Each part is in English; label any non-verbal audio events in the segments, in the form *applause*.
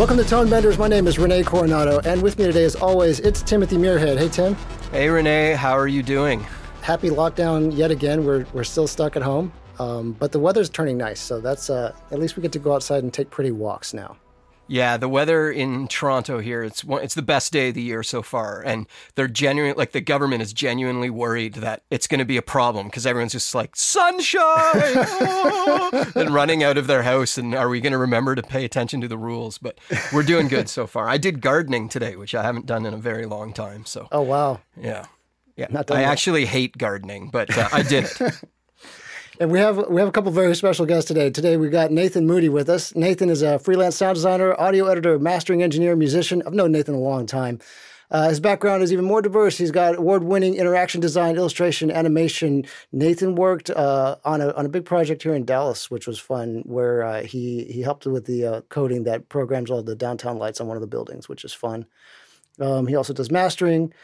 Welcome to Tone Benders. My name is Renee Coronado, and with me today, as always, it's Timothy Muirhead. Hey, Tim. Hey, Renee. How are you doing? Happy lockdown yet again. We're, we're still stuck at home, um, but the weather's turning nice, so that's uh, at least we get to go outside and take pretty walks now. Yeah, the weather in Toronto here, it's one, it's the best day of the year so far. And they're genuine, like the government is genuinely worried that it's going to be a problem because everyone's just like, sunshine! oh! *laughs* and running out of their house. And are we going to remember to pay attention to the rules? But we're doing good so far. I did gardening today, which I haven't done in a very long time. So, oh, wow. Yeah. Yeah. Not I actually hate gardening, but uh, I did it. *laughs* And we have we have a couple very special guests today. Today we got Nathan Moody with us. Nathan is a freelance sound designer, audio editor, mastering engineer, musician. I've known Nathan a long time. Uh, his background is even more diverse. He's got award-winning interaction design, illustration, animation. Nathan worked uh, on a on a big project here in Dallas, which was fun, where uh, he he helped with the uh, coding that programs all the downtown lights on one of the buildings, which is fun. Um, he also does mastering.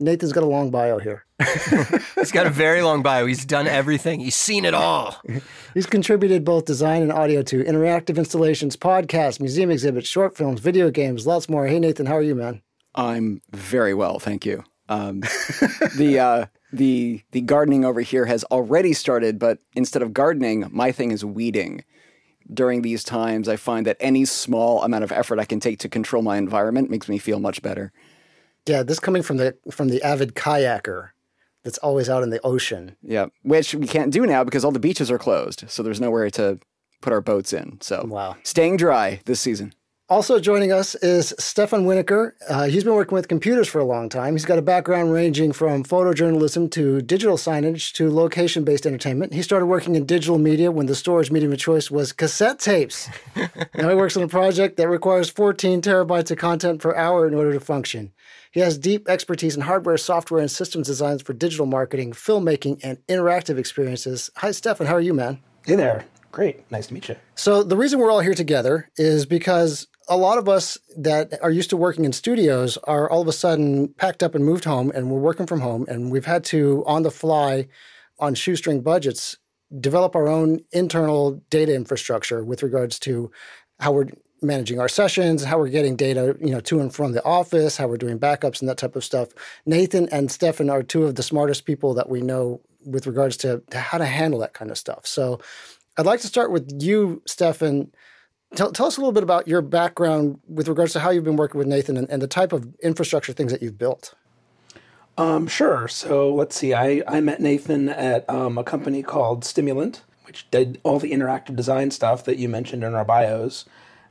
Nathan's got a long bio here. *laughs* He's got a very long bio. He's done everything. He's seen it all. *laughs* He's contributed both design and audio to interactive installations, podcasts, museum exhibits, short films, video games, lots more. Hey Nathan, how are you, man? I'm very well, thank you. Um, the uh, the the gardening over here has already started, but instead of gardening, my thing is weeding. During these times, I find that any small amount of effort I can take to control my environment makes me feel much better. Yeah, this coming from the from the avid kayaker that's always out in the ocean. Yeah, which we can't do now because all the beaches are closed, so there's nowhere to put our boats in. So wow, staying dry this season. Also joining us is Stefan Winokur. Uh, he's been working with computers for a long time. He's got a background ranging from photojournalism to digital signage to location based entertainment. He started working in digital media when the storage medium of choice was cassette tapes. *laughs* now he works on a project that requires 14 terabytes of content per hour in order to function. He has deep expertise in hardware, software, and systems designs for digital marketing, filmmaking, and interactive experiences. Hi, Stefan. How are you, man? Hey there. Great. Nice to meet you. So, the reason we're all here together is because a lot of us that are used to working in studios are all of a sudden packed up and moved home, and we're working from home, and we've had to, on the fly, on shoestring budgets, develop our own internal data infrastructure with regards to how we're managing our sessions, how we're getting data, you know, to and from the office, how we're doing backups and that type of stuff. Nathan and Stefan are two of the smartest people that we know with regards to, to how to handle that kind of stuff. So I'd like to start with you, Stefan. Tell, tell us a little bit about your background with regards to how you've been working with Nathan and, and the type of infrastructure things that you've built. Um, sure. So let's see. I, I met Nathan at um, a company called Stimulant, which did all the interactive design stuff that you mentioned in our bios.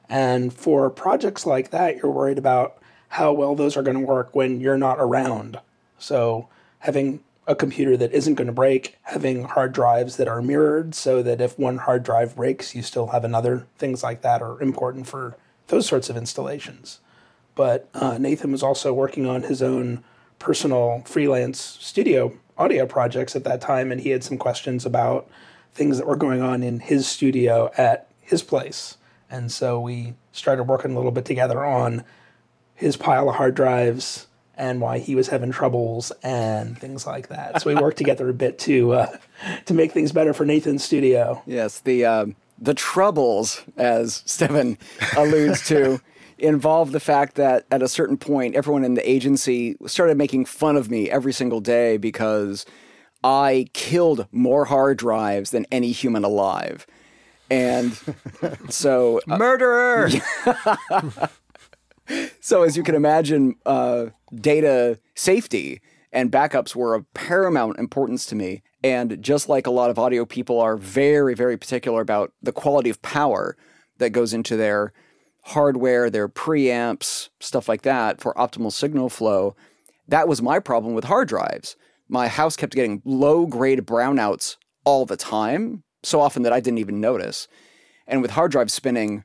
And for projects like that, you're worried about how well those are going to work when you're not around. So having a computer that isn't going to break, having hard drives that are mirrored so that if one hard drive breaks, you still have another, things like that are important for those sorts of installations. But uh, Nathan was also working on his own personal freelance studio audio projects at that time, and he had some questions about things that were going on in his studio at his place. And so we started working a little bit together on his pile of hard drives and why he was having troubles and things like that. So we worked *laughs* together a bit to uh, to make things better for Nathan's studio. Yes, the uh, the troubles, as Steven alludes to, *laughs* involve the fact that at a certain point, everyone in the agency started making fun of me every single day because I killed more hard drives than any human alive. And *laughs* so uh, murderer. So as you can imagine, uh, data safety and backups were of paramount importance to me. And just like a lot of audio people are very, very particular about the quality of power that goes into their hardware, their preamps, stuff like that for optimal signal flow, that was my problem with hard drives. My house kept getting low grade brownouts all the time so often that I didn't even notice. And with hard drives spinning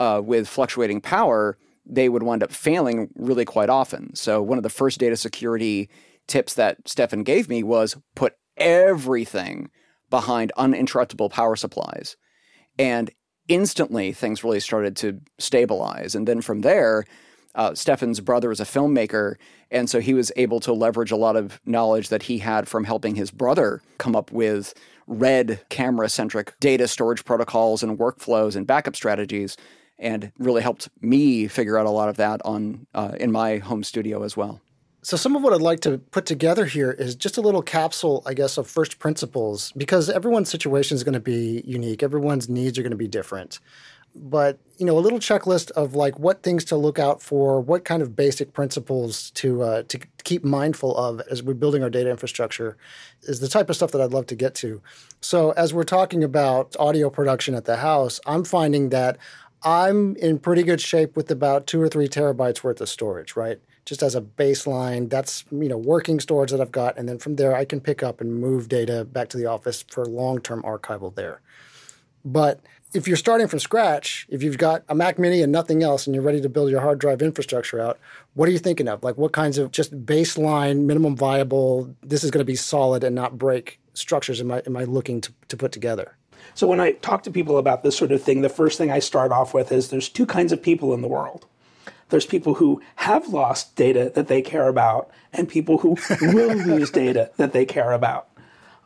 uh, with fluctuating power, they would wind up failing really quite often. So one of the first data security tips that Stefan gave me was put everything behind uninterruptible power supplies. And instantly things really started to stabilize. And then from there, uh, Stefan's brother is a filmmaker, and so he was able to leverage a lot of knowledge that he had from helping his brother come up with red camera centric data storage protocols and workflows and backup strategies. And really helped me figure out a lot of that on uh, in my home studio as well. So, some of what I'd like to put together here is just a little capsule, I guess, of first principles because everyone's situation is going to be unique. Everyone's needs are going to be different. But, you know, a little checklist of like what things to look out for, what kind of basic principles to, uh, to keep mindful of as we're building our data infrastructure is the type of stuff that I'd love to get to. So, as we're talking about audio production at the house, I'm finding that I'm in pretty good shape with about two or three terabytes worth of storage, right? just as a baseline. That's you know working storage that I've got, and then from there I can pick up and move data back to the office for long-term archival there. But if you're starting from scratch, if you've got a Mac Mini and nothing else, and you're ready to build your hard drive infrastructure out, what are you thinking of? Like what kinds of just baseline, minimum viable? This is going to be solid and not break structures. Am I am I looking to, to put together? So when I talk to people about this sort of thing, the first thing I start off with is there's two kinds of people in the world. There's people who have lost data that they care about and people who *laughs* will lose data that they care about.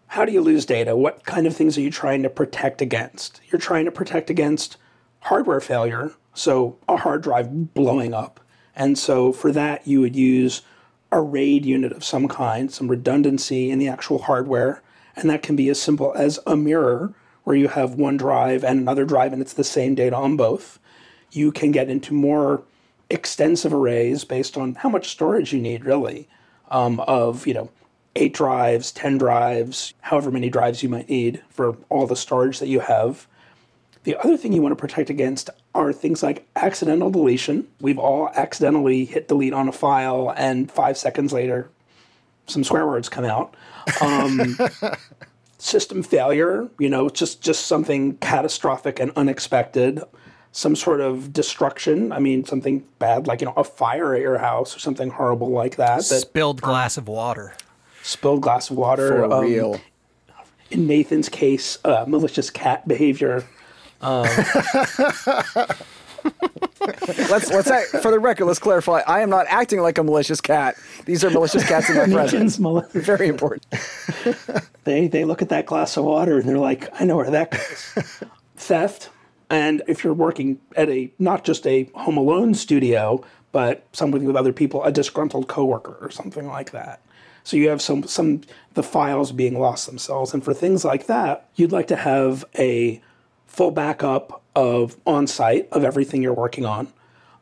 How do you lose data? What kind of things are you trying to protect against? You're trying to protect against hardware failure, so a hard drive blowing up. And so for that, you would use a RAID unit of some kind, some redundancy in the actual hardware. And that can be as simple as a mirror where you have one drive and another drive and it's the same data on both. You can get into more extensive arrays based on how much storage you need, really, um, of you know eight drives, ten drives, however many drives you might need for all the storage that you have. The other thing you want to protect against are things like accidental deletion. We've all accidentally hit delete on a file, and five seconds later, some swear words come out. Um, *laughs* system failure, you know, just just something catastrophic and unexpected some sort of destruction. I mean, something bad like you know a fire at your house or something horrible like that. that spilled glass of water. Spilled glass of water. For um, real. In Nathan's case, uh, malicious cat behavior. Um, *laughs* *laughs* let's let's act, for the record. Let's clarify. I am not acting like a malicious cat. These are malicious cats in my presence. *laughs* Very important. *laughs* they they look at that glass of water and they're like, I know where that goes. Theft and if you're working at a not just a home alone studio, but something with other people, a disgruntled coworker or something like that. So you have some some the files being lost themselves. And for things like that, you'd like to have a full backup of on site of everything you're working on.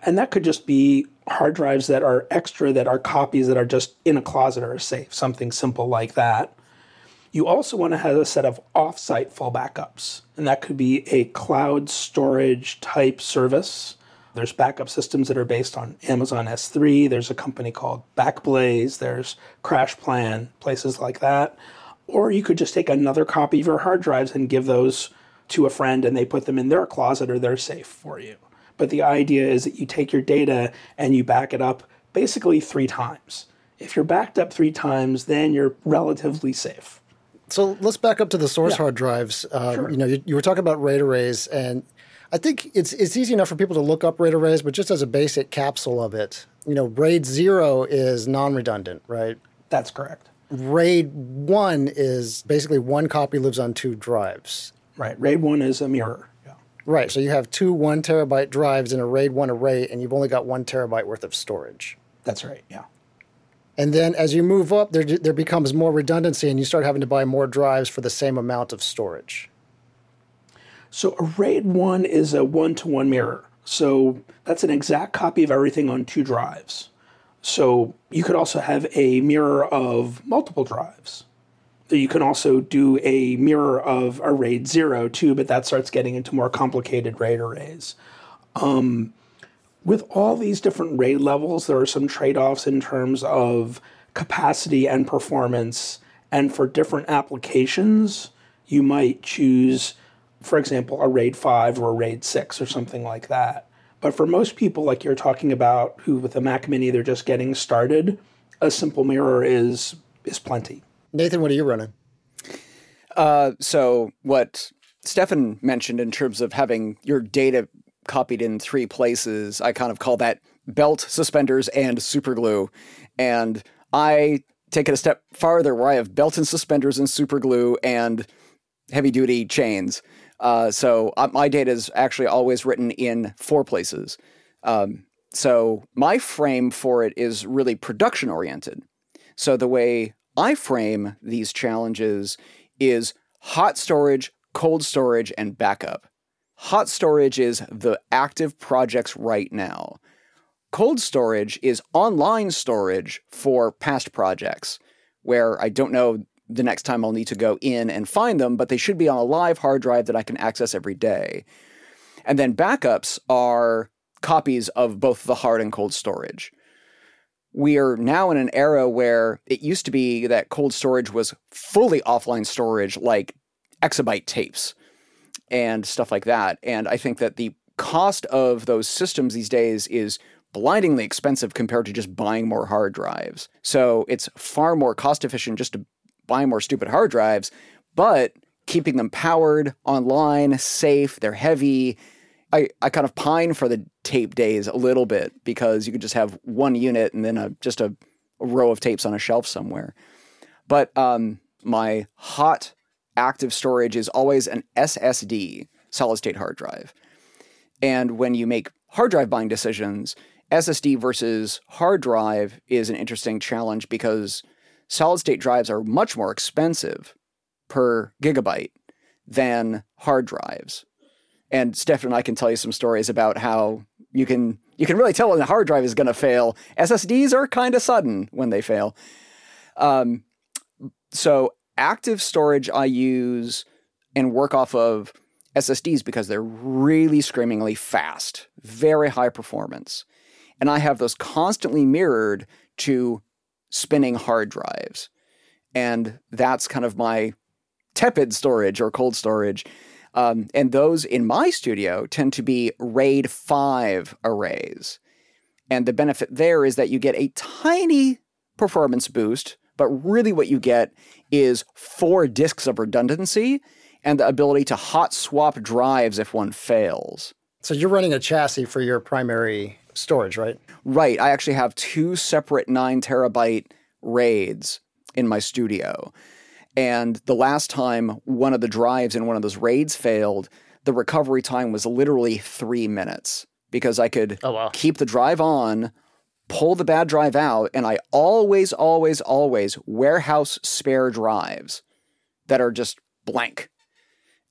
And that could just be hard drives that are extra that are copies that are just in a closet or a safe, something simple like that. You also want to have a set of offsite full backups, and that could be a cloud storage type service. There's backup systems that are based on Amazon S3. There's a company called Backblaze. There's CrashPlan, places like that. Or you could just take another copy of your hard drives and give those to a friend and they put them in their closet or their safe for you. But the idea is that you take your data and you back it up basically three times. If you're backed up three times, then you're relatively safe. So let's back up to the source yeah. hard drives. Uh, sure. You know, you, you, were talking about RAID arrays, and I think it's it's easy enough for people to look up RAID arrays, but just as a basic capsule of it, you know, RAID zero is non-redundant, right? That's correct. RAID one is basically one copy lives on two drives. Right. RAID one is a mirror. Yeah. Right. So you have two one terabyte drives in a RAID one array, and you've only got one terabyte worth of storage. That's right. Yeah. And then as you move up, there, there becomes more redundancy and you start having to buy more drives for the same amount of storage. So a RAID 1 is a one to one mirror. So that's an exact copy of everything on two drives. So you could also have a mirror of multiple drives. You can also do a mirror of a RAID 0 too, but that starts getting into more complicated RAID arrays. Um, with all these different RAID levels, there are some trade offs in terms of capacity and performance. And for different applications, you might choose, for example, a RAID 5 or a RAID 6 or something like that. But for most people, like you're talking about, who with a Mac Mini, they're just getting started, a simple mirror is is plenty. Nathan, what are you running? Uh, so what Stefan mentioned in terms of having your data copied in three places. I kind of call that belt, suspenders, and super glue. And I take it a step farther where I have belt and suspenders and super glue and heavy duty chains. Uh, so uh, my data is actually always written in four places. Um, so my frame for it is really production oriented. So the way I frame these challenges is hot storage, cold storage, and backup. Hot storage is the active projects right now. Cold storage is online storage for past projects where I don't know the next time I'll need to go in and find them, but they should be on a live hard drive that I can access every day. And then backups are copies of both the hard and cold storage. We are now in an era where it used to be that cold storage was fully offline storage, like exabyte tapes and stuff like that. And I think that the cost of those systems these days is blindingly expensive compared to just buying more hard drives. So it's far more cost efficient just to buy more stupid hard drives, but keeping them powered, online, safe, they're heavy. I, I kind of pine for the tape days a little bit because you could just have one unit and then a, just a, a row of tapes on a shelf somewhere. But um, my hot active storage is always an SSD, solid state hard drive. And when you make hard drive buying decisions, SSD versus hard drive is an interesting challenge because solid state drives are much more expensive per gigabyte than hard drives. And Stefan and I can tell you some stories about how you can you can really tell when the hard drive is going to fail. SSDs are kind of sudden when they fail. Um, so active storage I use and work off of SSDs because they're really screamingly fast, very high performance. And I have those constantly mirrored to spinning hard drives. And that's kind of my tepid storage or cold storage. Um, and those in my studio tend to be RAID 5 arrays. And the benefit there is that you get a tiny performance boost, but really what you get is four disks of redundancy and the ability to hot swap drives if one fails. So you're running a chassis for your primary storage, right? Right. I actually have two separate nine terabyte RAIDs in my studio. And the last time one of the drives in one of those RAIDs failed, the recovery time was literally three minutes because I could oh, wow. keep the drive on, pull the bad drive out, and I always, always, always warehouse spare drives that are just blank.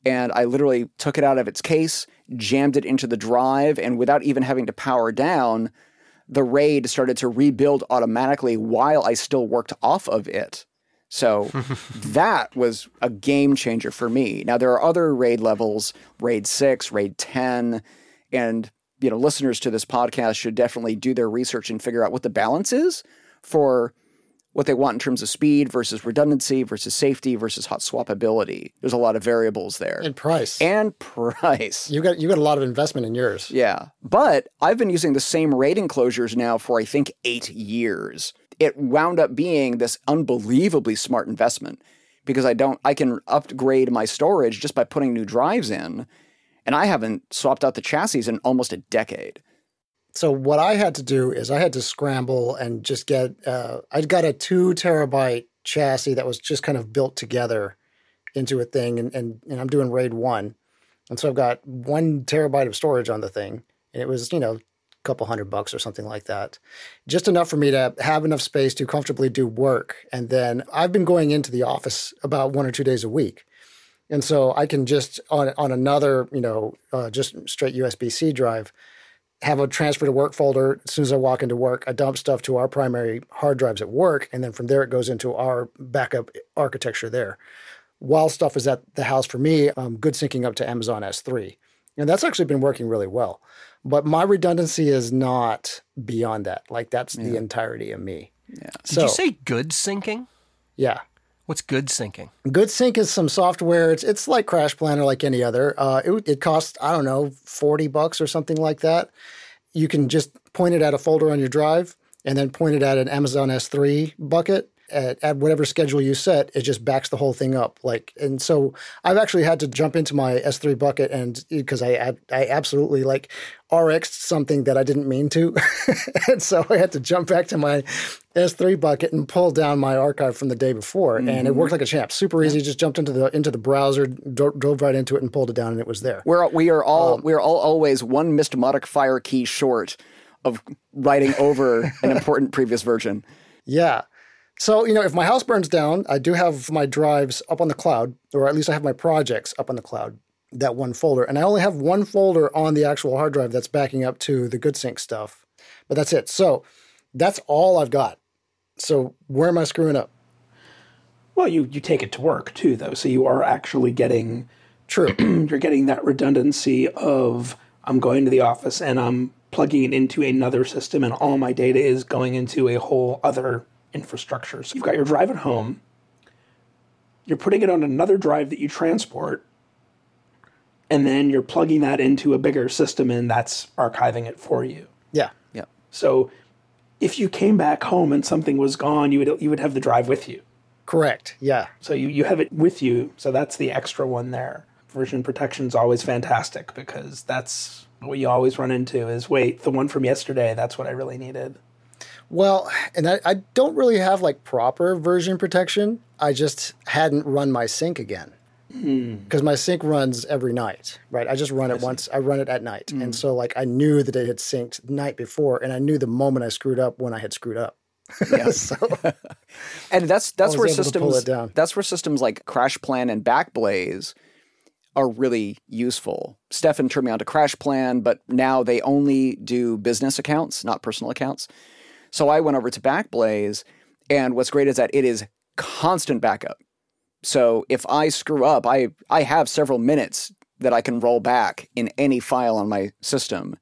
And I literally took it out of its case, jammed it into the drive, and without even having to power down, the RAID started to rebuild automatically while I still worked off of it. So *laughs* that was a game changer for me. Now there are other RAID levels, RAID 6, RAID 10, and you know, listeners to this podcast should definitely do their research and figure out what the balance is for what they want in terms of speed versus redundancy versus safety versus hot swappability. There's a lot of variables there. And price. And price. You got you got a lot of investment in yours. Yeah. But I've been using the same RAID enclosures now for I think 8 years. It wound up being this unbelievably smart investment because I don't I can upgrade my storage just by putting new drives in and I haven't swapped out the chassis in almost a decade. So what I had to do is I had to scramble and just get. Uh, I got a two terabyte chassis that was just kind of built together into a thing, and and, and I'm doing RAID one, and so I've got one terabyte of storage on the thing, and it was you know couple hundred bucks or something like that, just enough for me to have enough space to comfortably do work, and then I've been going into the office about one or two days a week. And so I can just on on another, you know, uh, just straight USB C drive, have a transfer to work folder. As soon as I walk into work, I dump stuff to our primary hard drives at work, and then from there it goes into our backup architecture there. While stuff is at the house for me, I'm good syncing up to Amazon S3. And that's actually been working really well. But my redundancy is not beyond that. Like that's yeah. the entirety of me. Yeah. Did you say good syncing? Yeah. What's good syncing? GoodSync is some software. It's it's like Crash Planner, like any other. Uh, it it costs I don't know forty bucks or something like that. You can just point it at a folder on your drive and then point it at an Amazon S3 bucket, at, at whatever schedule you set, it just backs the whole thing up. Like, and so I've actually had to jump into my S3 bucket and because I I absolutely like RX something that I didn't mean to, *laughs* and so I had to jump back to my S3 bucket and pull down my archive from the day before, mm-hmm. and it worked like a champ. Super easy. Just jumped into the into the browser, drove right into it, and pulled it down, and it was there. We're we are all um, we are all always one missed modifier key short of writing over an *laughs* important previous version. Yeah. So, you know, if my house burns down, I do have my drives up on the cloud, or at least I have my projects up on the cloud, that one folder. And I only have one folder on the actual hard drive that's backing up to the GoodSync stuff. But that's it. So that's all I've got. So where am I screwing up? Well, you, you take it to work too, though. So you are actually getting *clears throat* true. you're getting that redundancy of I'm going to the office and I'm plugging it into another system, and all my data is going into a whole other infrastructure. So you've got your drive at home, you're putting it on another drive that you transport, and then you're plugging that into a bigger system and that's archiving it for you. Yeah. Yeah. So if you came back home and something was gone, you would you would have the drive with you. Correct. Yeah. So you, you have it with you. So that's the extra one there. Version protection is always fantastic because that's what you always run into is wait, the one from yesterday, that's what I really needed. Well, and I, I don't really have like proper version protection. I just hadn't run my sync again because mm. my sync runs every night, right? I just run it once. I run it at night, mm. and so like I knew that it had synced the night before, and I knew the moment I screwed up when I had screwed up. Yeah. *laughs* so, and that's that's where systems that's where systems like CrashPlan and Backblaze are really useful. Stefan turned me on to CrashPlan, but now they only do business accounts, not personal accounts. So I went over to Backblaze, and what's great is that it is constant backup. So if I screw up, I, I have several minutes that I can roll back in any file on my system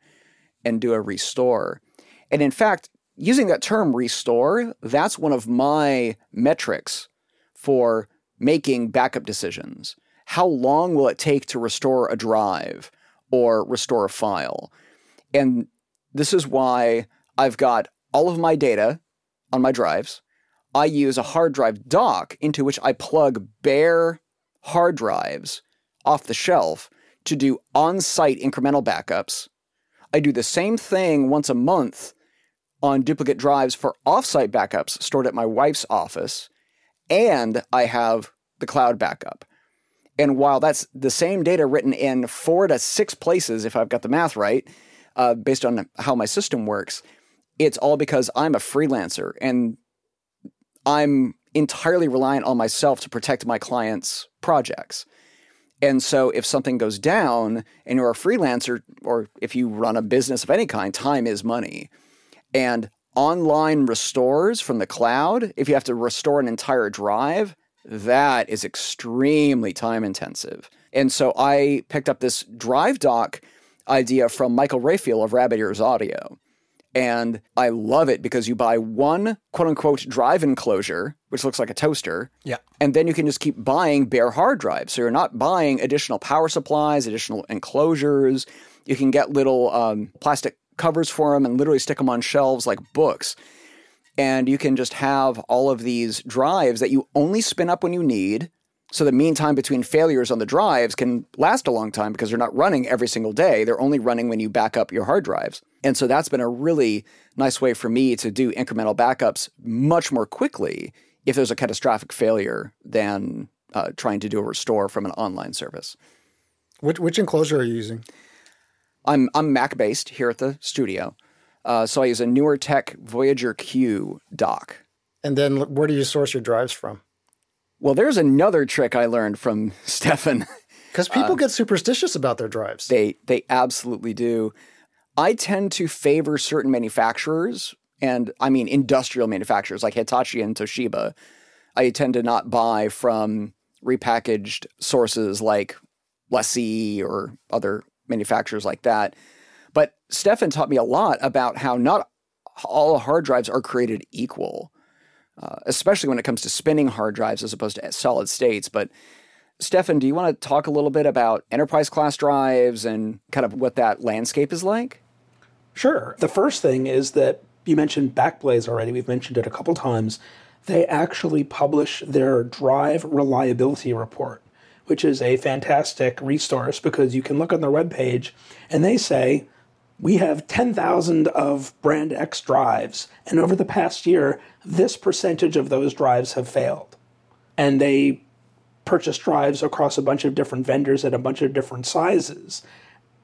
and do a restore. And in fact, using that term restore, that's one of my metrics for making backup decisions. How long will it take to restore a drive or restore a file? And this is why I've got all of my data on my drives. I use a hard drive dock into which I plug bare hard drives off the shelf to do on site incremental backups. I do the same thing once a month on duplicate drives for offsite backups stored at my wife's office. And I have the cloud backup. And while that's the same data written in four to six places, if I've got the math right, uh, based on how my system works, it's all because I'm a freelancer and I'm entirely reliant on myself to protect my clients' projects. And so if something goes down and you're a freelancer, or if you run a business of any kind, time is money. And online restores from the cloud, if you have to restore an entire drive, that is extremely time intensive. And so I picked up this drive dock idea from Michael Raphael of Rabbit Ears Audio. And I love it because you buy one quote unquote drive enclosure, which looks like a toaster. Yeah. And then you can just keep buying bare hard drives. So you're not buying additional power supplies, additional enclosures. You can get little um, plastic covers for them and literally stick them on shelves like books. And you can just have all of these drives that you only spin up when you need. So the mean time between failures on the drives can last a long time because they're not running every single day. They're only running when you back up your hard drives. And so that's been a really nice way for me to do incremental backups much more quickly if there's a catastrophic failure than uh, trying to do a restore from an online service. Which, which enclosure are you using? I'm, I'm Mac based here at the studio. Uh, so I use a NewerTech Voyager Q dock. And then where do you source your drives from? Well, there's another trick I learned from *laughs* Stefan. Because people uh, get superstitious about their drives. They they absolutely do. I tend to favor certain manufacturers, and I mean industrial manufacturers like Hitachi and Toshiba. I tend to not buy from repackaged sources like LaCie or other manufacturers like that. But Stefan taught me a lot about how not all hard drives are created equal. Uh, especially when it comes to spinning hard drives as opposed to solid states. But Stefan, do you want to talk a little bit about enterprise class drives and kind of what that landscape is like? Sure. The first thing is that you mentioned Backblaze already. We've mentioned it a couple times. they actually publish their drive reliability report, which is a fantastic resource because you can look on their webpage and they say, we have 10,000 of brand X drives, and over the past year, this percentage of those drives have failed. And they purchase drives across a bunch of different vendors at a bunch of different sizes.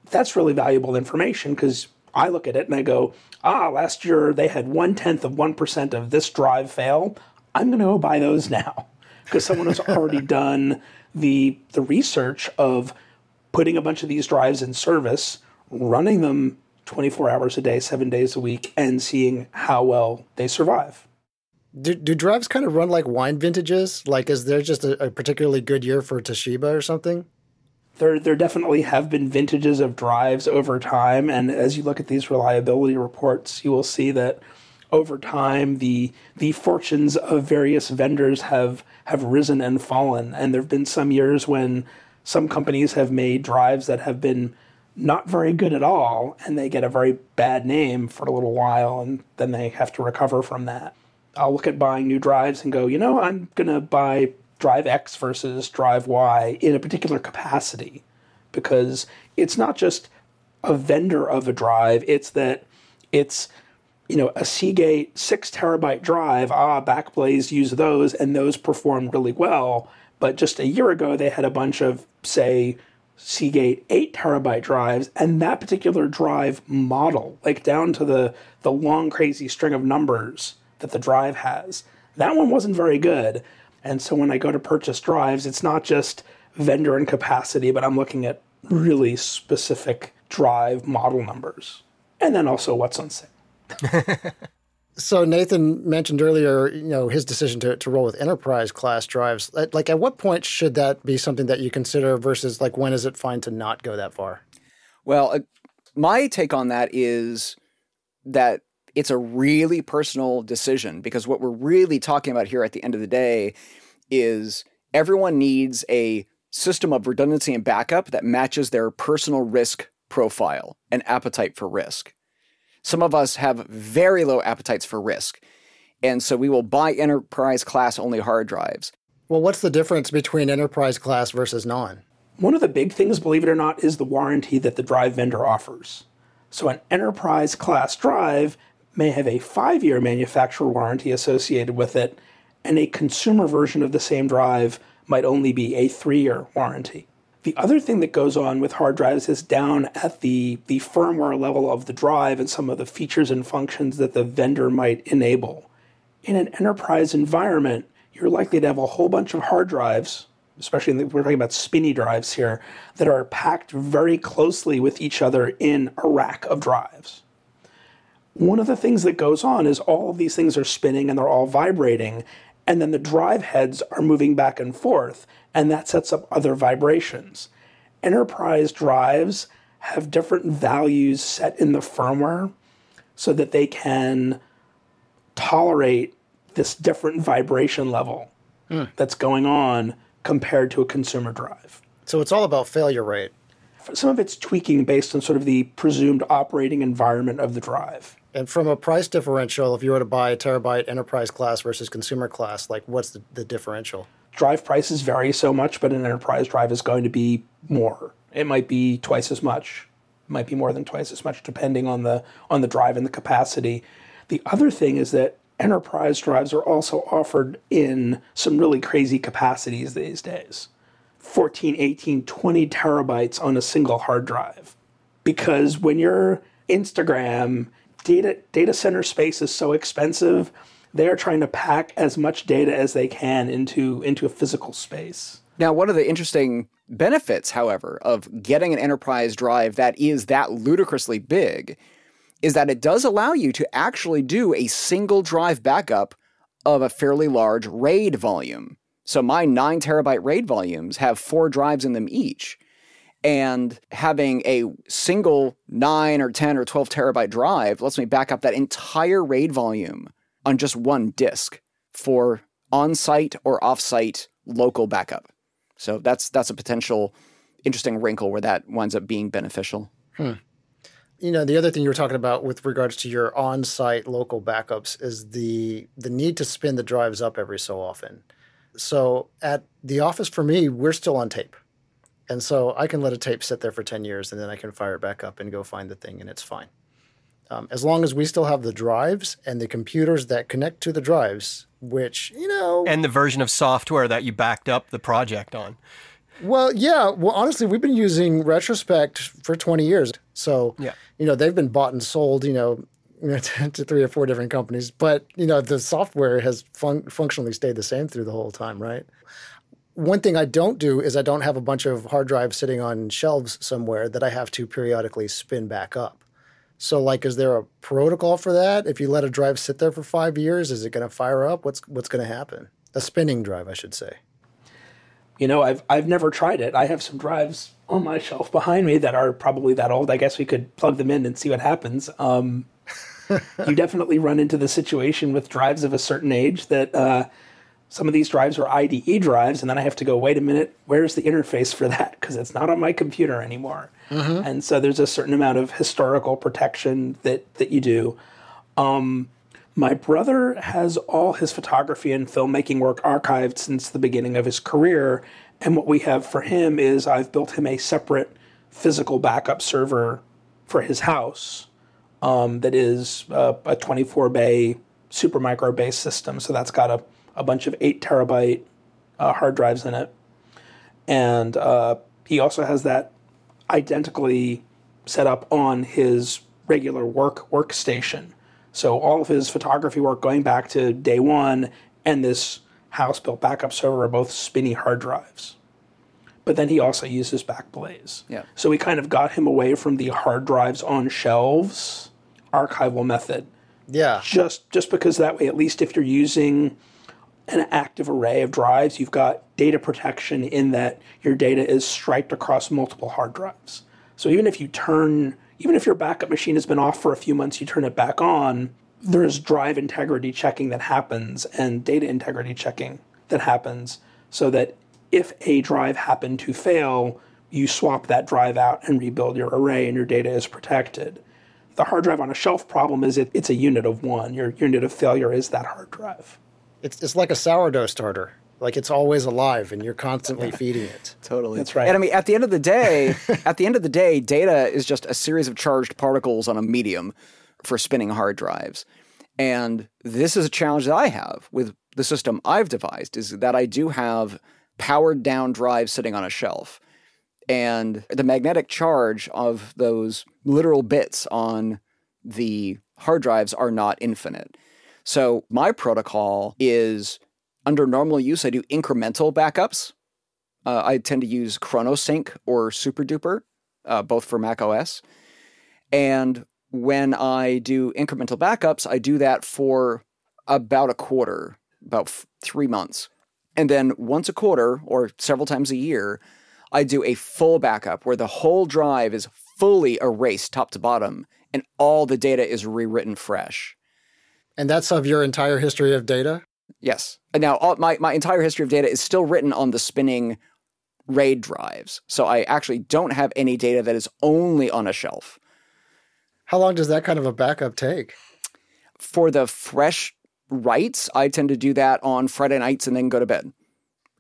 That's really valuable information because I look at it and I go, ah, last year they had one tenth of 1% of this drive fail. I'm going to go buy those *laughs* now because someone has already done the, the research of putting a bunch of these drives in service, running them 24 hours a day, seven days a week, and seeing how well they survive. Do, do drives kind of run like wine vintages? Like, is there just a, a particularly good year for Toshiba or something? There, there definitely have been vintages of drives over time, and as you look at these reliability reports, you will see that over time the the fortunes of various vendors have have risen and fallen, and there have been some years when some companies have made drives that have been not very good at all, and they get a very bad name for a little while, and then they have to recover from that. I'll look at buying new drives and go, you know, I'm going to buy drive X versus drive Y in a particular capacity because it's not just a vendor of a drive, it's that it's you know a Seagate 6 terabyte drive, ah Backblaze use those and those perform really well, but just a year ago they had a bunch of say Seagate 8 terabyte drives and that particular drive model, like down to the the long crazy string of numbers that the drive has. That one wasn't very good. And so when I go to purchase drives, it's not just vendor and capacity, but I'm looking at really specific drive model numbers. And then also what's on sale. *laughs* so Nathan mentioned earlier, you know, his decision to, to roll with enterprise class drives. Like at what point should that be something that you consider versus like when is it fine to not go that far? Well, uh, my take on that is that it's a really personal decision because what we're really talking about here at the end of the day is everyone needs a system of redundancy and backup that matches their personal risk profile and appetite for risk. Some of us have very low appetites for risk, and so we will buy enterprise class only hard drives. Well, what's the difference between enterprise class versus non? One of the big things, believe it or not, is the warranty that the drive vendor offers. So, an enterprise class drive may have a five year manufacturer warranty associated with it, and a consumer version of the same drive might only be a three year warranty. The other thing that goes on with hard drives is down at the, the firmware level of the drive and some of the features and functions that the vendor might enable. In an enterprise environment, you're likely to have a whole bunch of hard drives, especially the, we're talking about spinny drives here, that are packed very closely with each other in a rack of drives one of the things that goes on is all of these things are spinning and they're all vibrating, and then the drive heads are moving back and forth, and that sets up other vibrations. Enterprise drives have different values set in the firmware so that they can tolerate this different vibration level mm. that's going on compared to a consumer drive. So it's all about failure rate. Some of it's tweaking based on sort of the presumed operating environment of the drive. And from a price differential, if you were to buy a terabyte enterprise class versus consumer class, like what's the, the differential? Drive prices vary so much, but an enterprise drive is going to be more. It might be twice as much. It might be more than twice as much, depending on the on the drive and the capacity. The other thing is that enterprise drives are also offered in some really crazy capacities these days 14, 18, 20 terabytes on a single hard drive. Because when you're Instagram data data center space is so expensive. They are trying to pack as much data as they can into into a physical space. Now, one of the interesting benefits, however, of getting an enterprise drive that is that ludicrously big is that it does allow you to actually do a single drive backup of a fairly large RAID volume. So my 9 terabyte RAID volumes have four drives in them each and having a single 9 or 10 or 12 terabyte drive lets me back up that entire RAID volume on just one disk for on-site or off-site local backup. So that's that's a potential interesting wrinkle where that winds up being beneficial. Hmm. you know, the other thing you were talking about with regards to your on-site local backups is the the need to spin the drives up every so often. So at the office for me, we're still on tape. And so I can let a tape sit there for 10 years and then I can fire it back up and go find the thing and it's fine. Um, as long as we still have the drives and the computers that connect to the drives, which, you know. And the version of software that you backed up the project on. Well, yeah. Well, honestly, we've been using Retrospect for 20 years. So, yeah. you know, they've been bought and sold, you know, *laughs* to three or four different companies. But, you know, the software has fun- functionally stayed the same through the whole time, right? One thing I don't do is I don't have a bunch of hard drives sitting on shelves somewhere that I have to periodically spin back up. So, like, is there a protocol for that? If you let a drive sit there for five years, is it going to fire up? What's what's going to happen? A spinning drive, I should say. You know, I've I've never tried it. I have some drives on my shelf behind me that are probably that old. I guess we could plug them in and see what happens. Um, *laughs* you definitely run into the situation with drives of a certain age that uh, some of these drives are IDE drives, and then I have to go, wait a minute, where's the interface for that? *laughs* Because it's not on my computer anymore. Mm-hmm. And so there's a certain amount of historical protection that that you do. Um, my brother has all his photography and filmmaking work archived since the beginning of his career. And what we have for him is I've built him a separate physical backup server for his house um, that is uh, a 24 bay Supermicro based system. So that's got a, a bunch of 8 terabyte uh, hard drives in it. And uh, he also has that identically set up on his regular work workstation. So all of his photography work going back to day one and this house built backup server are both spinny hard drives. But then he also uses Backblaze. Yeah. So we kind of got him away from the hard drives on shelves archival method. Yeah. Just just because that way, at least if you're using an active array of drives, you've got data protection in that your data is striped across multiple hard drives. So even if you turn even if your backup machine has been off for a few months, you turn it back on, there's drive integrity checking that happens and data integrity checking that happens so that if a drive happened to fail, you swap that drive out and rebuild your array and your data is protected. The hard drive on a shelf problem is it, it's a unit of one. Your unit of failure is that hard drive. It's, it's like a sourdough starter. Like it's always alive and you're constantly feeding it. Totally. That's right. And I mean, at the end of the day, *laughs* at the end of the day, data is just a series of charged particles on a medium for spinning hard drives. And this is a challenge that I have with the system I've devised is that I do have powered down drives sitting on a shelf. And the magnetic charge of those literal bits on the hard drives are not infinite. So my protocol is under normal use, I do incremental backups. Uh, I tend to use ChronoSync or SuperDuper, uh, both for Mac OS. And when I do incremental backups, I do that for about a quarter, about f- three months. And then once a quarter or several times a year, I do a full backup where the whole drive is fully erased top to bottom and all the data is rewritten fresh. And that's of your entire history of data? Yes. And now all, my, my entire history of data is still written on the spinning RAID drives. So I actually don't have any data that is only on a shelf. How long does that kind of a backup take? For the fresh writes, I tend to do that on Friday nights and then go to bed.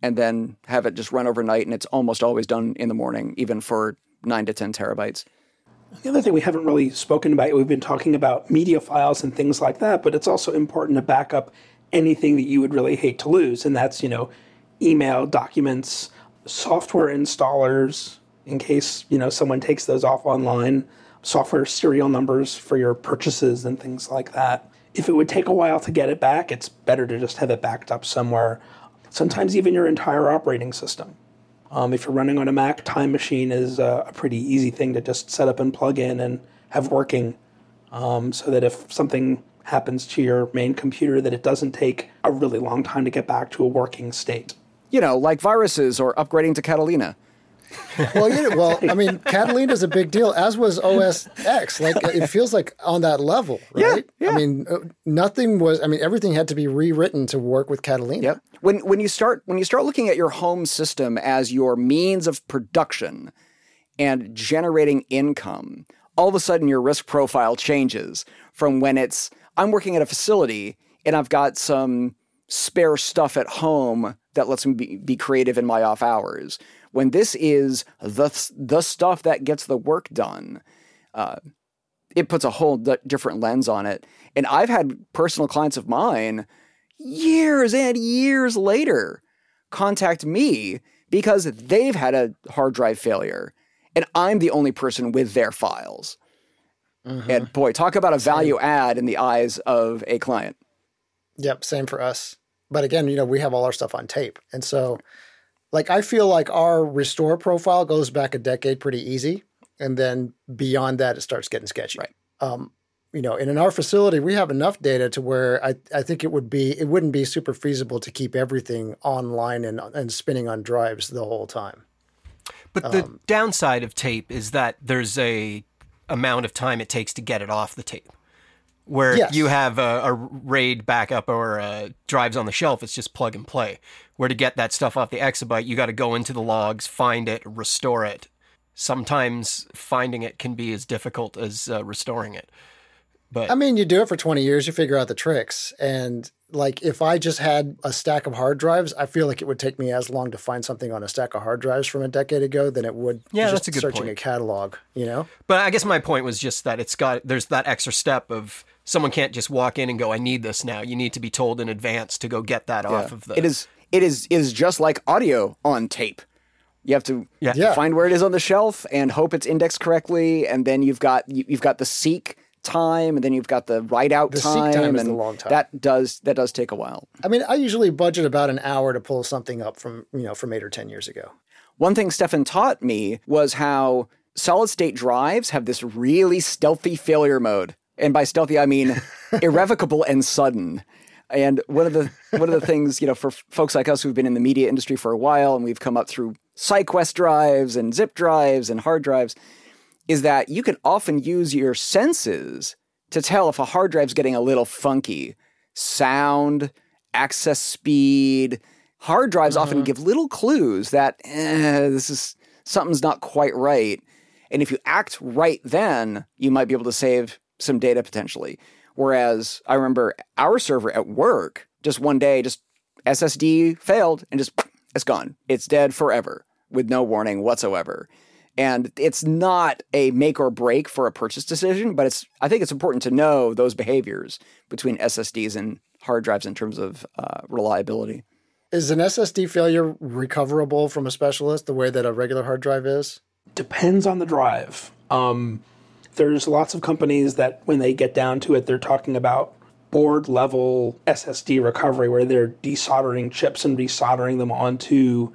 And then have it just run overnight, and it's almost always done in the morning, even for nine to 10 terabytes. The other thing we haven't really spoken about, we've been talking about media files and things like that, but it's also important to back up anything that you would really hate to lose. And that's, you know, email, documents, software installers, in case, you know, someone takes those off online, software serial numbers for your purchases and things like that. If it would take a while to get it back, it's better to just have it backed up somewhere. Sometimes even your entire operating system. Um, if you're running on a Mac, Time Machine is a, a, pretty easy thing to just set up and plug in and have working um, so that if something happens to your main computer that it doesn't take a really long time to get back to a working state. You know, like viruses or upgrading to Catalina. Well, yeah, well, I mean, Catalina is a big deal, as was OS X. Like, it feels like on that level, right? Yeah, yeah. I mean, uh, nothing was. I mean, everything had to be rewritten to work with Catalina. Yep. When when you start when you start looking at your home system as your means of production and generating income, all of a sudden your risk profile changes from when it's I'm working at a facility and I've got some spare stuff at home that lets me be, be creative in my off hours. When this is the the stuff that gets the work done, uh, it puts a whole d- different lens on it. And I've had personal clients of mine years and years later contact me because they've had a hard drive failure and I'm the only person with their files. Mm-hmm. And boy, talk about a value same. add in the eyes of a client. Yep, same for us. But again, you know, we have all our stuff on tape. And so like I feel like our restore profile goes back a decade pretty easy. And then beyond that it starts getting sketchy. Right. Um, you know, and in our facility, we have enough data to where I, I think it would be it wouldn't be super feasible to keep everything online and and spinning on drives the whole time. But the um, downside of tape is that there's a amount of time it takes to get it off the tape. Where yes. you have a, a, RAID backup or a drives on the shelf, it's just plug and play. Where to get that stuff off the exabyte, you got to go into the logs, find it, restore it. Sometimes finding it can be as difficult as uh, restoring it. But I mean, you do it for 20 years, you figure out the tricks. And like if I just had a stack of hard drives, I feel like it would take me as long to find something on a stack of hard drives from a decade ago than it would yeah, just that's a good searching point. a catalog, you know? But I guess my point was just that it's got there's that extra step of someone can't just walk in and go, I need this now. You need to be told in advance to go get that yeah. off of the It is it is it is just like audio on tape. You have to yeah. find where it is on the shelf and hope it's indexed correctly, and then you've got you've got the seek time, and then you've got the write out the time, time and long time. that does that does take a while. I mean, I usually budget about an hour to pull something up from you know from eight or ten years ago. One thing Stefan taught me was how solid state drives have this really stealthy failure mode, and by stealthy I mean *laughs* irrevocable and sudden. And one of the one of the things you know for folks like us who've been in the media industry for a while, and we've come up through SyQuest drives and zip drives and hard drives is that you can often use your senses to tell if a hard drive's getting a little funky. Sound, access speed. Hard drives often mm-hmm. give little clues that eh, this is something's not quite right. And if you act right then, you might be able to save some data potentially. Whereas I remember our server at work, just one day, just SSD failed and just *sniffs* it's gone. It's dead forever with no warning whatsoever. And it's not a make or break for a purchase decision, but it's I think it's important to know those behaviors between SSDs and hard drives in terms of uh, reliability. Is an SSD failure recoverable from a specialist the way that a regular hard drive is? Depends on the drive. Um, there's lots of companies that, when they get down to it, they're talking about board level SSD recovery where they're desoldering chips and resoldering them onto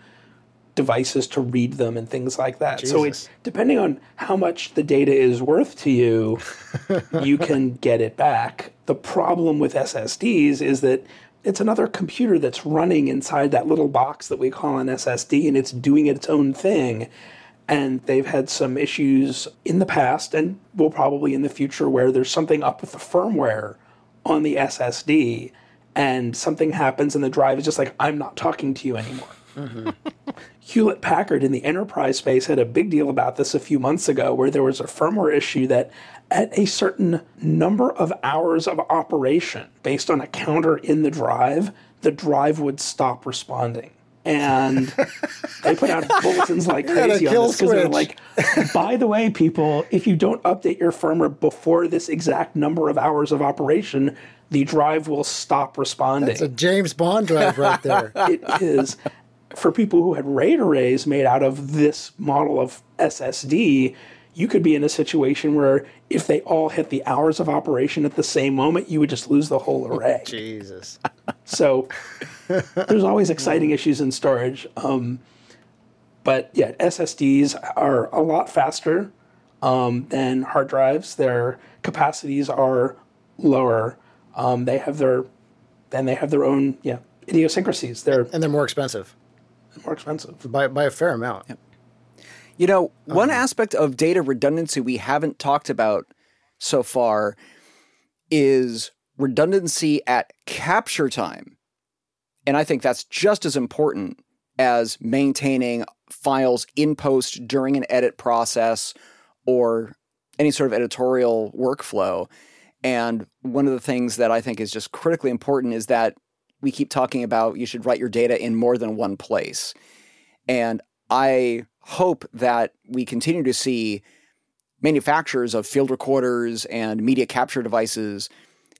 devices to read them and things like that. Jesus. So it's depending on how much the data is worth to you, *laughs* you can get it back. The problem with SSDs is that it's another computer that's running inside that little box that we call an SSD and it's doing its own thing. And they've had some issues in the past and will probably in the future where there's something up with the firmware on the SSD and something happens and the drive is just like, I'm not talking to you anymore. Mm-hmm. *laughs* Hewlett Packard in the enterprise space had a big deal about this a few months ago, where there was a firmware issue that at a certain number of hours of operation, based on a counter in the drive, the drive would stop responding. And they put out *laughs* bulletins like crazy on this because they're like, by the way, people, if you don't update your firmware before this exact number of hours of operation, the drive will stop responding. It's a James Bond drive right there. *laughs* it is for people who had RAID arrays made out of this model of SSD, you could be in a situation where if they all hit the hours of operation at the same moment, you would just lose the whole *laughs* array. Jesus. So there's always exciting *laughs* issues in storage. Um, but yeah, SSDs are a lot faster um, than hard drives. Their capacities are lower. Um, they have their then they have their own yeah idiosyncrasies. They're and they're more expensive more expensive by by a fair amount. Yep. You know, one um, aspect of data redundancy we haven't talked about so far is redundancy at capture time. And I think that's just as important as maintaining files in post during an edit process or any sort of editorial workflow. And one of the things that I think is just critically important is that we keep talking about you should write your data in more than one place. And I hope that we continue to see manufacturers of field recorders and media capture devices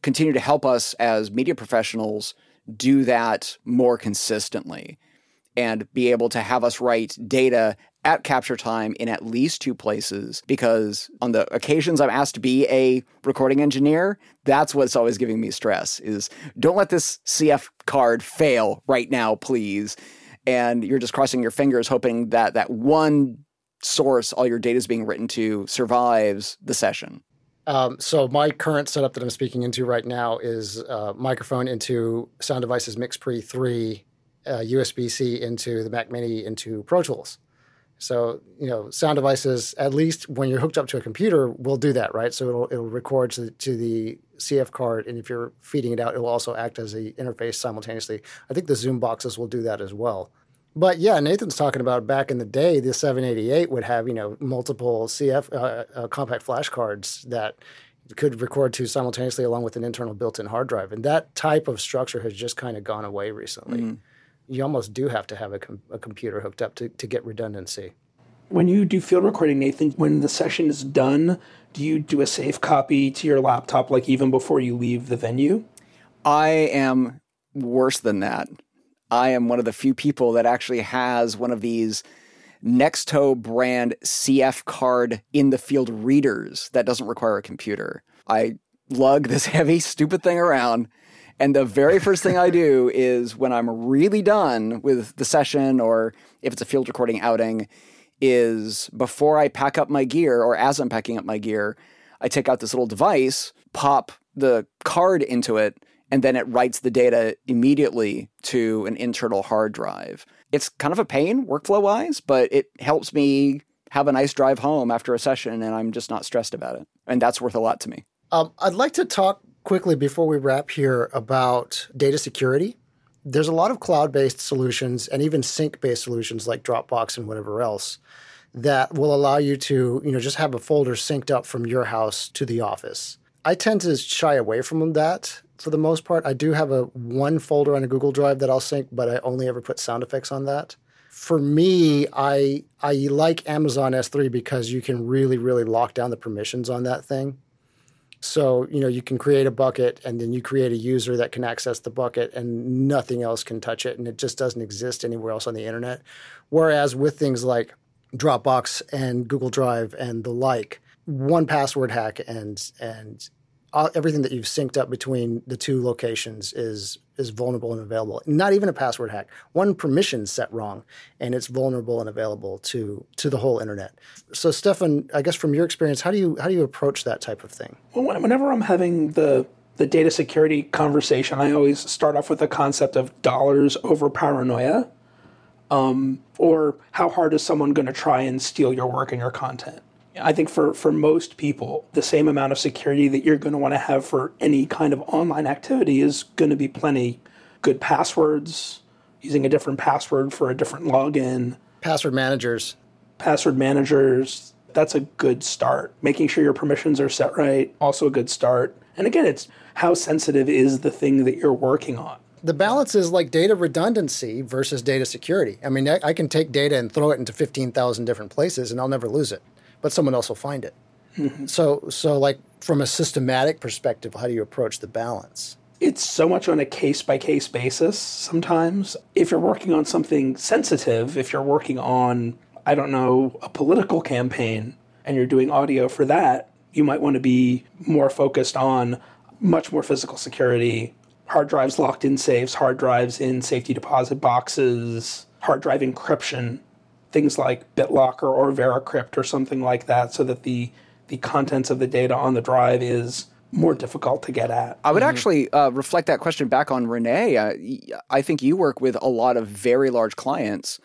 continue to help us as media professionals do that more consistently and be able to have us write data at capture time in at least two places because on the occasions I'm asked to be a recording engineer, that's what's always giving me stress is don't let this CF card fail right now, please. And you're just crossing your fingers hoping that that one source all your data is being written to survives the session. Um, so my current setup that I'm speaking into right now is uh, microphone into Sound Devices MixPre 3, uh, USB-C into the Mac Mini into Pro Tools. So you know, Sound Devices at least when you're hooked up to a computer will do that, right? So it'll it'll record to the, to the CF card, and if you're feeding it out, it'll also act as a interface simultaneously. I think the Zoom boxes will do that as well. But yeah, Nathan's talking about back in the day, the 788 would have you know multiple CF uh, uh, compact flash cards that could record to simultaneously along with an internal built-in hard drive, and that type of structure has just kind of gone away recently. Mm-hmm. You almost do have to have a, com- a computer hooked up to, to get redundancy. When you do field recording, Nathan, when the session is done, do you do a safe copy to your laptop, like even before you leave the venue? I am worse than that. I am one of the few people that actually has one of these Nexto brand CF card in the field readers that doesn't require a computer. I lug this *laughs* heavy, stupid thing around. And the very first thing I do *laughs* is when I'm really done with the session or if it's a field recording outing, is before I pack up my gear or as I'm packing up my gear, I take out this little device, pop the card into it, and then it writes the data immediately to an internal hard drive. It's kind of a pain workflow wise, but it helps me have a nice drive home after a session and I'm just not stressed about it. And that's worth a lot to me. Um, I'd like to talk quickly before we wrap here about data security. There's a lot of cloud based solutions and even sync based solutions like Dropbox and whatever else that will allow you to, you know, just have a folder synced up from your house to the office. I tend to shy away from that for the most part. I do have a one folder on a Google Drive that I'll sync, but I only ever put sound effects on that. For me, I I like Amazon S3 because you can really really lock down the permissions on that thing. So, you know, you can create a bucket and then you create a user that can access the bucket and nothing else can touch it and it just doesn't exist anywhere else on the internet. Whereas with things like Dropbox and Google Drive and the like, one password hack and and uh, everything that you've synced up between the two locations is is vulnerable and available. Not even a password hack. One permission set wrong, and it's vulnerable and available to to the whole internet. So, Stefan, I guess from your experience, how do you how do you approach that type of thing? Well, whenever I'm having the the data security conversation, I always start off with the concept of dollars over paranoia, um, or how hard is someone going to try and steal your work and your content. I think for, for most people, the same amount of security that you're going to want to have for any kind of online activity is going to be plenty good passwords, using a different password for a different login, password managers. Password managers, that's a good start. Making sure your permissions are set right, also a good start. And again, it's how sensitive is the thing that you're working on? the balance is like data redundancy versus data security. I mean, I, can take data and throw it into 15,000 different places and I'll never lose it but someone else will find it. Mm-hmm. So, so like from a systematic perspective, how do you approach the balance? It's so much on a case by case basis sometimes. If you're working on something sensitive, if you're working on, I don't know, a political campaign and you're doing audio for that, you might want to be more focused on much more physical security, hard drives locked in safes, hard drives in safety deposit boxes, hard drive encryption things like BitLocker or VeraCrypt or something like that, so that the the contents of the data on the drive is more difficult to get at. I would mm-hmm. actually uh, reflect that question back on Renee. Uh, I think you work with a lot of very large clients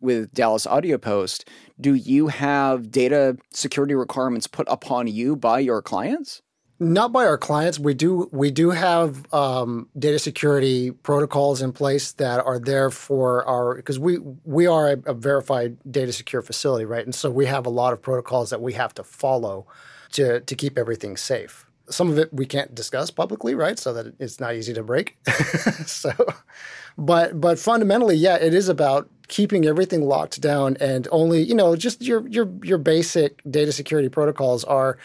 with Dallas Audio Post. Do you have data security requirements put upon you by your clients? Not by our clients. We do we do have um, data security protocols in place that are there for our because we we are a, a, verified data secure facility, right? And so we have a lot of protocols that we have to follow to to keep everything safe. Some of it we can't discuss publicly, right? So that it's not easy to break. *laughs* so, but but fundamentally, yeah, it is about keeping everything locked down and only you know just your your your basic data security protocols are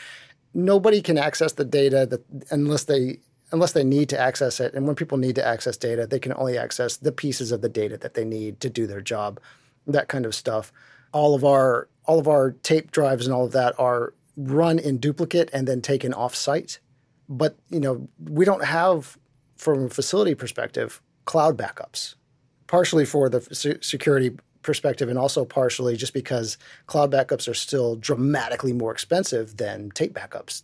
nobody can access the data that unless they unless they need to access it. And when people need to access data, they can only access the pieces of the data that they need to do their job. That kind of stuff. All of our all of our tape drives and all of that are run in duplicate and then taken off site. But you know, we don't have from a facility perspective cloud backups. Partially for the security perspective, and also partially just because cloud backups are still dramatically more expensive than tape backups.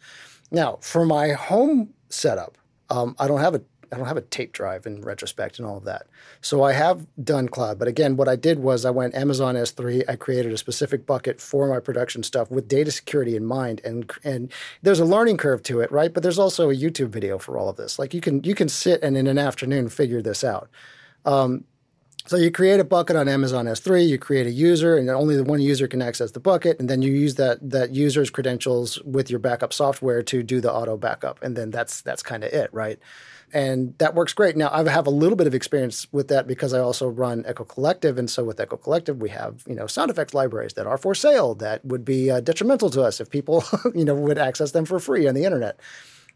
Now, for my home setup, um, I don't have a I don't have a tape drive in retrospect and all of that. So I have done cloud, but again, what I did was I went Amazon S3. I created a specific bucket for my production stuff with data security in mind, and and there's a learning curve to it, right? But there's also a YouTube video for all of this. Like you can you can sit and in an afternoon figure this out. Um, so you create a bucket on Amazon S3, you create a user, and only the one user can access the bucket, and then you use that that user's credentials with your backup software to do the auto backup, and then that's that's kind of it, right? And that works great. Now I have a little bit of experience with that because I also run Echo Collective, and so with Echo Collective we have you know sound effects libraries that are for sale that would be uh, detrimental to us if people *laughs* you know would access them for free on the internet.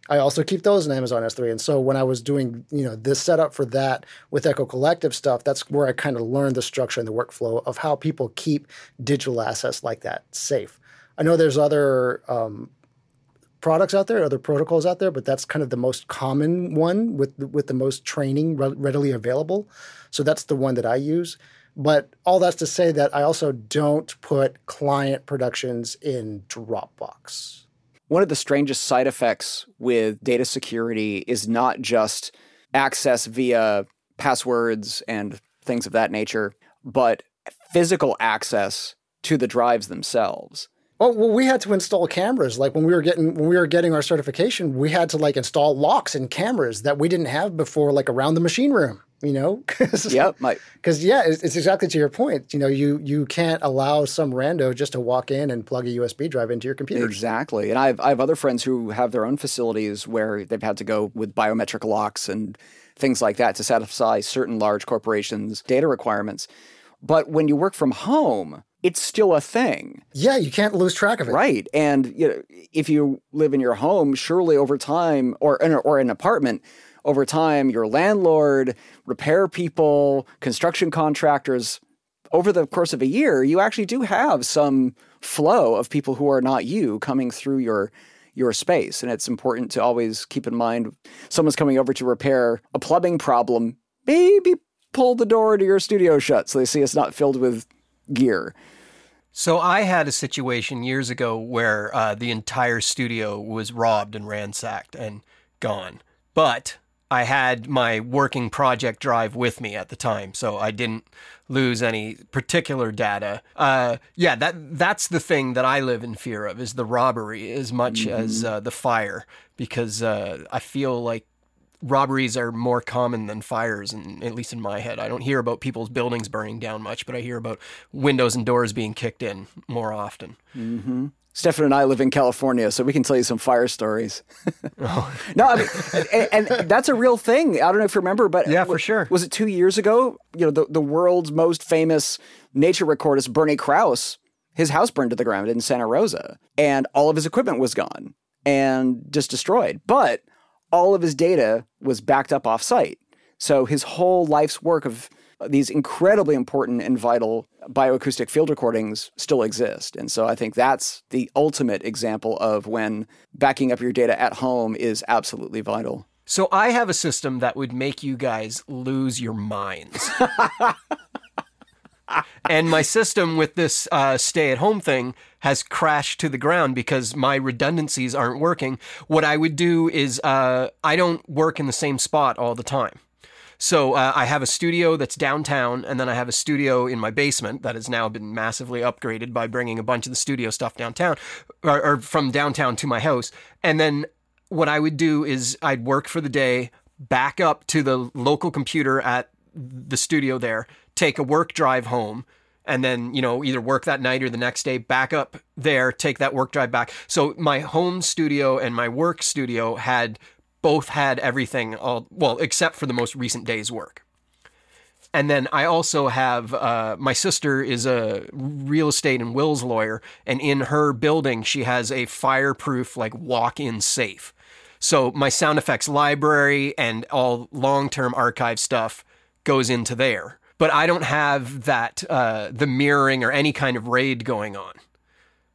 I also keep those in Amazon S3. And so when I was doing, you know, this setup for that with Echo Collective stuff, that's where I kind of learned the structure and the workflow of how people keep digital assets like that safe. I know there's other um, products out there, other protocols out there, but that's kind of the most common one with with the most training readily available. So that's the one that I use. But all that's to say that I also don't put client productions in Dropbox. One of the strangest side effects with data security is not just access via passwords and things of that nature, but physical access to the drives themselves. Oh well, we had to install cameras. Like when we were getting when we were getting our certification, we had to like install locks and cameras that we didn't have before, like around the machine room you know *laughs* yep because yeah it's, it's, exactly to your point you know you you can't allow some rando just to walk in and plug a usb drive into your computer exactly and I have, I have other friends who have their own facilities where they've had to go with biometric locks and things like that to satisfy certain large corporations data requirements but when you work from home it's still a thing. Yeah, you can't lose track of it. Right. And you know, if you live in your home, surely over time or or an apartment, over time, your landlord, repair people, construction contractors, over the course of a year, you actually do have some flow of people who are not you coming through your your space. And it's important to always keep in mind someone's coming over to repair a plumbing problem, maybe pull the door to your studio shut so they see it's not filled with gear. So I had a situation years ago where uh, the entire studio was robbed and ransacked and gone. But I had my working project drive with me at the time, so I didn't lose any particular data. Uh, yeah, that that's the thing that I live in fear of is the robbery as much mm-hmm. as uh, the fire, because uh, I feel like robberies are more common than fires, and at least in my head, I don't hear about people's buildings burning down much, but I hear about windows and doors being kicked in more often. Mm-hmm. Stefan and I live in California, so we can tell you some fire stories. *laughs* oh. *laughs* No, I mean, and, and, that's a real thing. I don't know if you remember, but yeah, for sure. Was it two years ago? You know, the, the world's most famous nature recordist, Bernie Krause, his house burned to the ground in Santa Rosa, and all of his equipment was gone and just destroyed. But all of his data was backed up off site. So his whole life's work of these incredibly important and vital bioacoustic field recordings still exist. And so I think that's the ultimate example of when backing up your data at home is absolutely vital. So I have a system that would make you guys lose your minds. *laughs* and my system with this uh, stay at home thing has crashed to the ground because my redundancies aren't working. What I would do is uh, I don't work in the same spot all the time. So uh, I have a studio that's downtown, and then I have a studio in my basement that has now been massively upgraded by bringing a bunch of the studio stuff downtown, or, or from downtown to my house. And then what I would do is I'd work for the day, back up to the local computer at the studio there, take a work drive home, and then, you know, either work that night or the next day, back up there, take that work drive back. So my home studio and my work studio had both had everything all well, except for the most recent day's work. And then I also have uh, my sister is a real estate and wills lawyer, and in her building she has a fireproof like walk-in safe. So my sound effects library and all long-term archive stuff goes into there. But I don't have that uh, the mirroring or any kind of raid going on.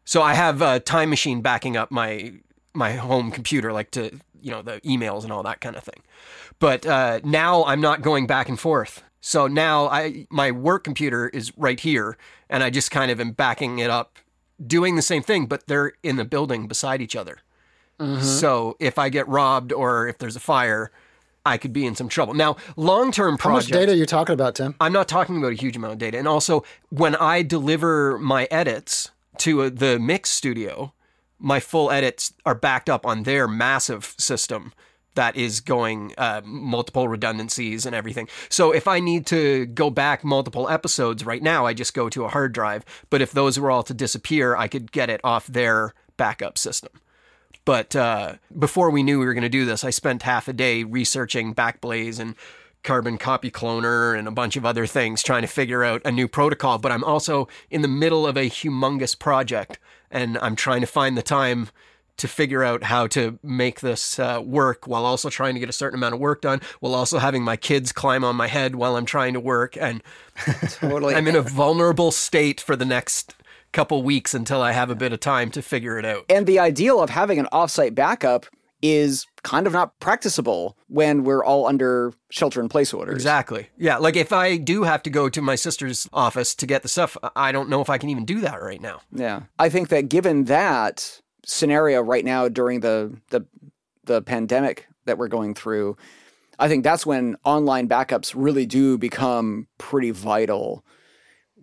So I have a time machine backing up my my home computer, like to you know the emails and all that kind of thing. But uh, now I'm not going back and forth. So now I my work computer is right here, and I just kind of am backing it up, doing the same thing, but they're in the building beside each other. So if I get robbed or if there's a fire, I could be in some trouble. Now, long term How much projects. data are you talking about, Tim? I'm not talking about a huge amount of data. And also, when I deliver my edits to uh, the mix studio, my full edits are backed up on their massive system that is going uh, multiple redundancies and everything. So if I need to go back multiple episodes right now, I just go to a hard drive. But if those were all to disappear, I could get it off their backup system. But uh, before we knew we were going to do this, I spent half a day researching Backblaze and Carbon Copy Cloner and a bunch of other things trying to figure out a new protocol. But I'm also in the middle of a humongous project and I'm trying to find the time to figure out how to make this uh, work while also trying to get a certain amount of work done, while also having my kids climb on my head while I'm trying to work. And *laughs* Totally. I'm in a vulnerable state for the next couple weeks until I have a bit of time to figure it out. And the ideal of having an offsite backup is kind of not practicable when we're all under shelter in place orders. Exactly. Yeah. Like if I do have to go to my sister's office to get the stuff, I don't know if I can even do that right now. Yeah. I think that given that scenario right now during the the the pandemic that we're going through, I think that's when online backups really do become pretty vital.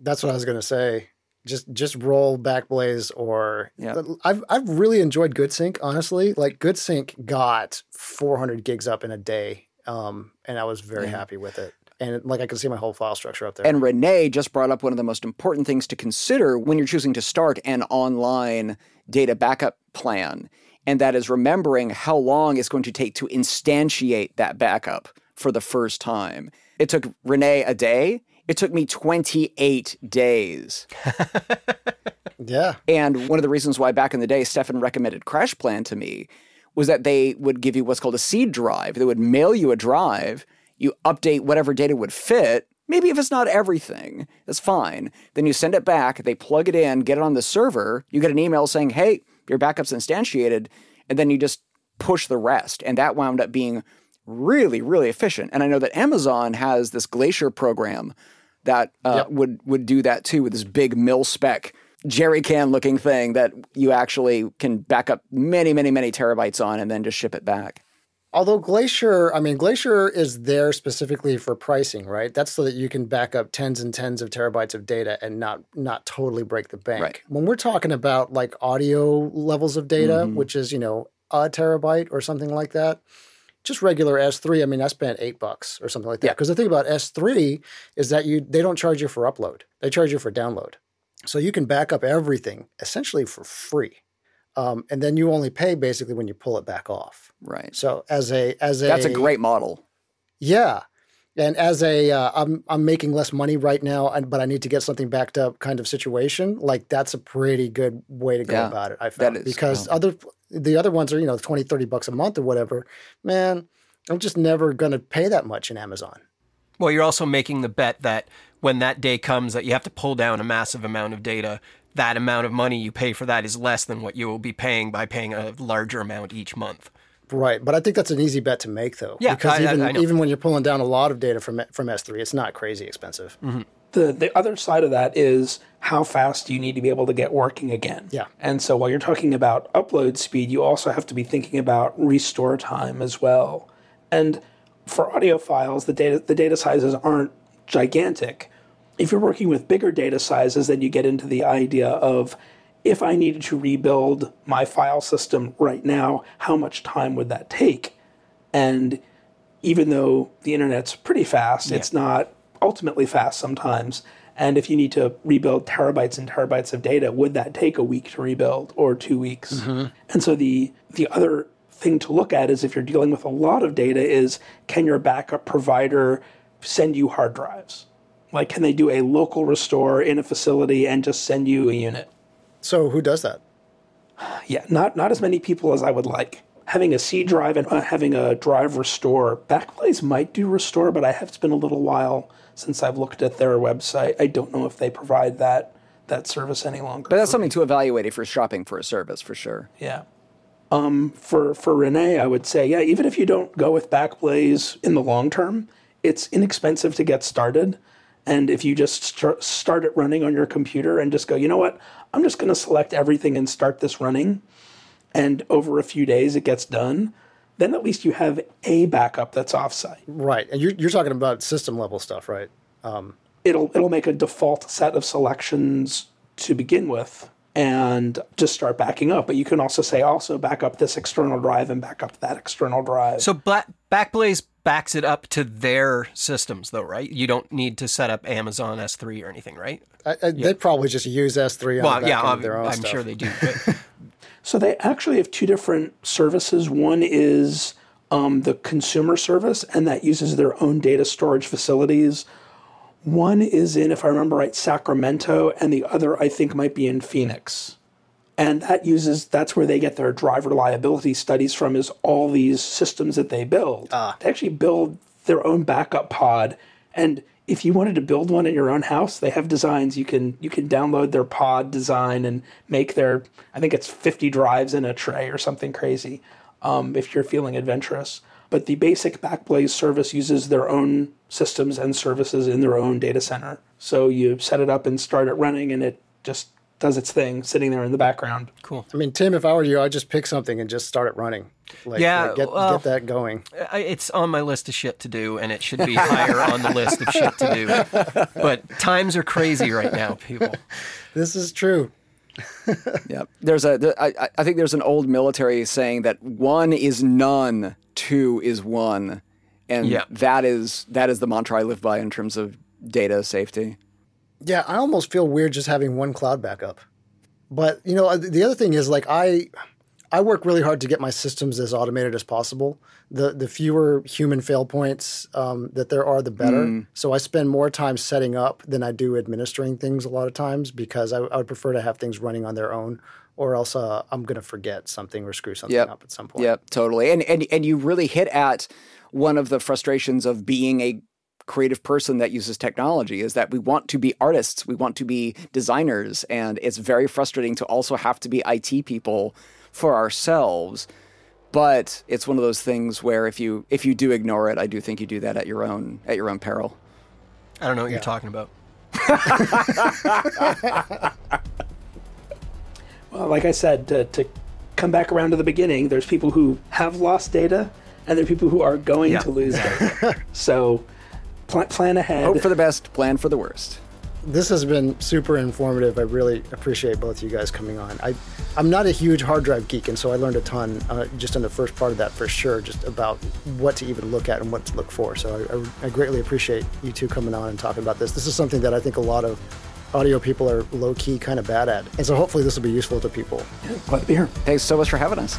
That's what I was going to say. Just just roll Backblaze or Yeah. I've I've really enjoyed GoodSync honestly. Like GoodSync got 400 gigs up in a day, um, and I was very happy with it. And like I can see my whole file structure up there. And Renee just brought up one of the most important things to consider when you're choosing to start an online data backup plan. And that is remembering how long it's going to take to instantiate that backup for the first time. It took Renee a day. It took me 28 days. *laughs* yeah, And one of the reasons why back in the day Stefan recommended CrashPlan to me was that they would give you what's called a seed drive. They would mail you a drive, you update whatever data would fit. Maybe if it's not everything, that's fine. Then you send it back, they plug it in, get it on the server, you get an email saying, hey, your backup's instantiated, and then you just push the rest. And that wound up being really, really efficient. And I know that Amazon has this Glacier program that uh, would would do that too with this big mil spec jerry can looking thing that you actually can back up many, many, many terabytes on and then just ship it back. Although Glacier, I mean, Glacier is there specifically for pricing, right? That's so that you can back up tens and tens of terabytes of data and not not totally break the bank. Right. When we're talking about like audio levels of data, which is you know a terabyte or something like that, just regular S3. I mean, I spent eight bucks or something like that. Yeah. Because the thing about S3 is that you they don't charge you for upload; they charge you for download. So you can back up everything essentially for free, um, and then you only pay basically when you pull it back off. Right. So as a as a That's a great model. yeah, and as a uh, I'm I'm making less money right now, and but I need to get something backed up kind of situation. Like that's a pretty good way to go Yeah, about it. I found is, because other the other ones are you know 20, 30 bucks a month or whatever. Man, I'm just never gonna pay that much in Amazon. Well, you're also making the bet that when that day comes that you have to pull down a massive amount of data, that amount of money you pay for that is less than what you will be paying by paying a larger amount each month. Right, but I think that's an easy bet to make though. Yeah, because I- I- even I know. even when you're pulling down a lot of data from from S3, it's not crazy expensive. Mm-hmm. the the other side of that is how fast do you need to be able to get working again? Yeah. And so while you're talking about upload speed, you also have to be thinking about restore time as well. And for audio files, the data the data sizes aren't gigantic. If you're working with bigger data sizes, then you get into the idea of if I needed to rebuild my file system right now, how much time would that take? And even though the internet's pretty fast, yeah. it's not ultimately fast sometimes. And if you need to rebuild terabytes and terabytes of data, would that take a week to rebuild or two weeks? Mm-hmm. And so the the other thing to look at is if you're dealing with a lot of data is can your backup provider send you hard drives? Like can they do a local restore in a facility and just send you a unit? So who does that? Yeah, not not as many people as I would like. Having a seed drive and uh, having a drive restore, Backblaze might do restore, but I have it's been a little while since I've looked at their website. I don't know if they provide that that service any longer. But that's something to evaluate if you're shopping for a service for sure. Yeah. Um, for for Renee, I would say, yeah, even if you don't go with Backblaze in the long term, it's inexpensive to get started. And if you just start, start it running on your computer and just go, you know what, I'm just going to select everything and start this running, and over a few days it gets done, then at least you have a backup that's offsite. Right, and you're, you're talking about system level stuff, right? Um, it'll it'll make a default set of selections to begin with, and just start backing up. But you can also say also back up this external drive and back up that external drive. So Black, Backblaze backs it up to their systems, though, right? You don't need to set up Amazon S3 or anything, right? I, I, yeah. They probably just use S3 on well, yeah, I'm, their own I'm stuff. sure they do. *laughs* so they actually have two different services. One is um, the consumer service, and that uses their own data storage facilities. One is in, if I remember right, Sacramento, and the other I think might be in Phoenix. And that uses that's where they get their drive reliability studies from is all these systems that they build. Ah. They actually build their own backup pod. And if you wanted to build one in your own house, they have designs. You can you can download their pod design and make their I think it's 50 drives in a tray or something crazy. Um, if you're feeling adventurous. But the basic Backblaze service uses their own systems and services in their own data center. So you set it up and start it running, and it just does its thing, sitting there in the background. Cool. I mean, Tim, if I were you, I'd just pick something and just start it running. Like, yeah, like get, well, get that going. It's on my list of shit to do, and it should be higher on the list of shit to do. *laughs* But times are crazy right now, people. *laughs* This is true. *laughs* yeah, there's a. There, I, I think there's an old military saying that one is none, two is one, and yeah. that is that is the mantra I live by in terms of data safety. Yeah, I almost feel weird just having one cloud backup. But you know, uh, the other thing is like I I work really hard to get my systems as automated as possible. The the fewer human fail points um, that there are, the better. Mm. So I spend more time setting up than I do administering things a lot of times because I, I would prefer to have things running on their own, or else uh, I'm going to forget something or screw something yep. up at some point. Yep, totally. And and and you really hit at one of the frustrations of being a creative person that uses technology is that we want to be artists, we want to be designers, and it's very frustrating to also have to be IT people for ourselves. But it's one of those things where if you if you do ignore it, I do think you do that at your own at your own peril. I don't know what yeah. you're talking about. *laughs* well, like I said, to, to, come back around to the beginning, there's people who have lost data, and there are people who are going yeah. to lose data. *laughs* so Pl- plan ahead. Hope for the best, plan for the worst. This has been super informative. I really appreciate both of you guys coming on. I, I'm not a huge hard drive geek, and so I learned a ton uh, just in the first part of that for sure, just about what to even look at and what to look for. So I, I, I greatly appreciate you two coming on and talking about this. This is something that I think a lot of audio people are low key kind of bad at. And so hopefully this will be useful to people. Yeah, glad to be here. Thanks so much for having us.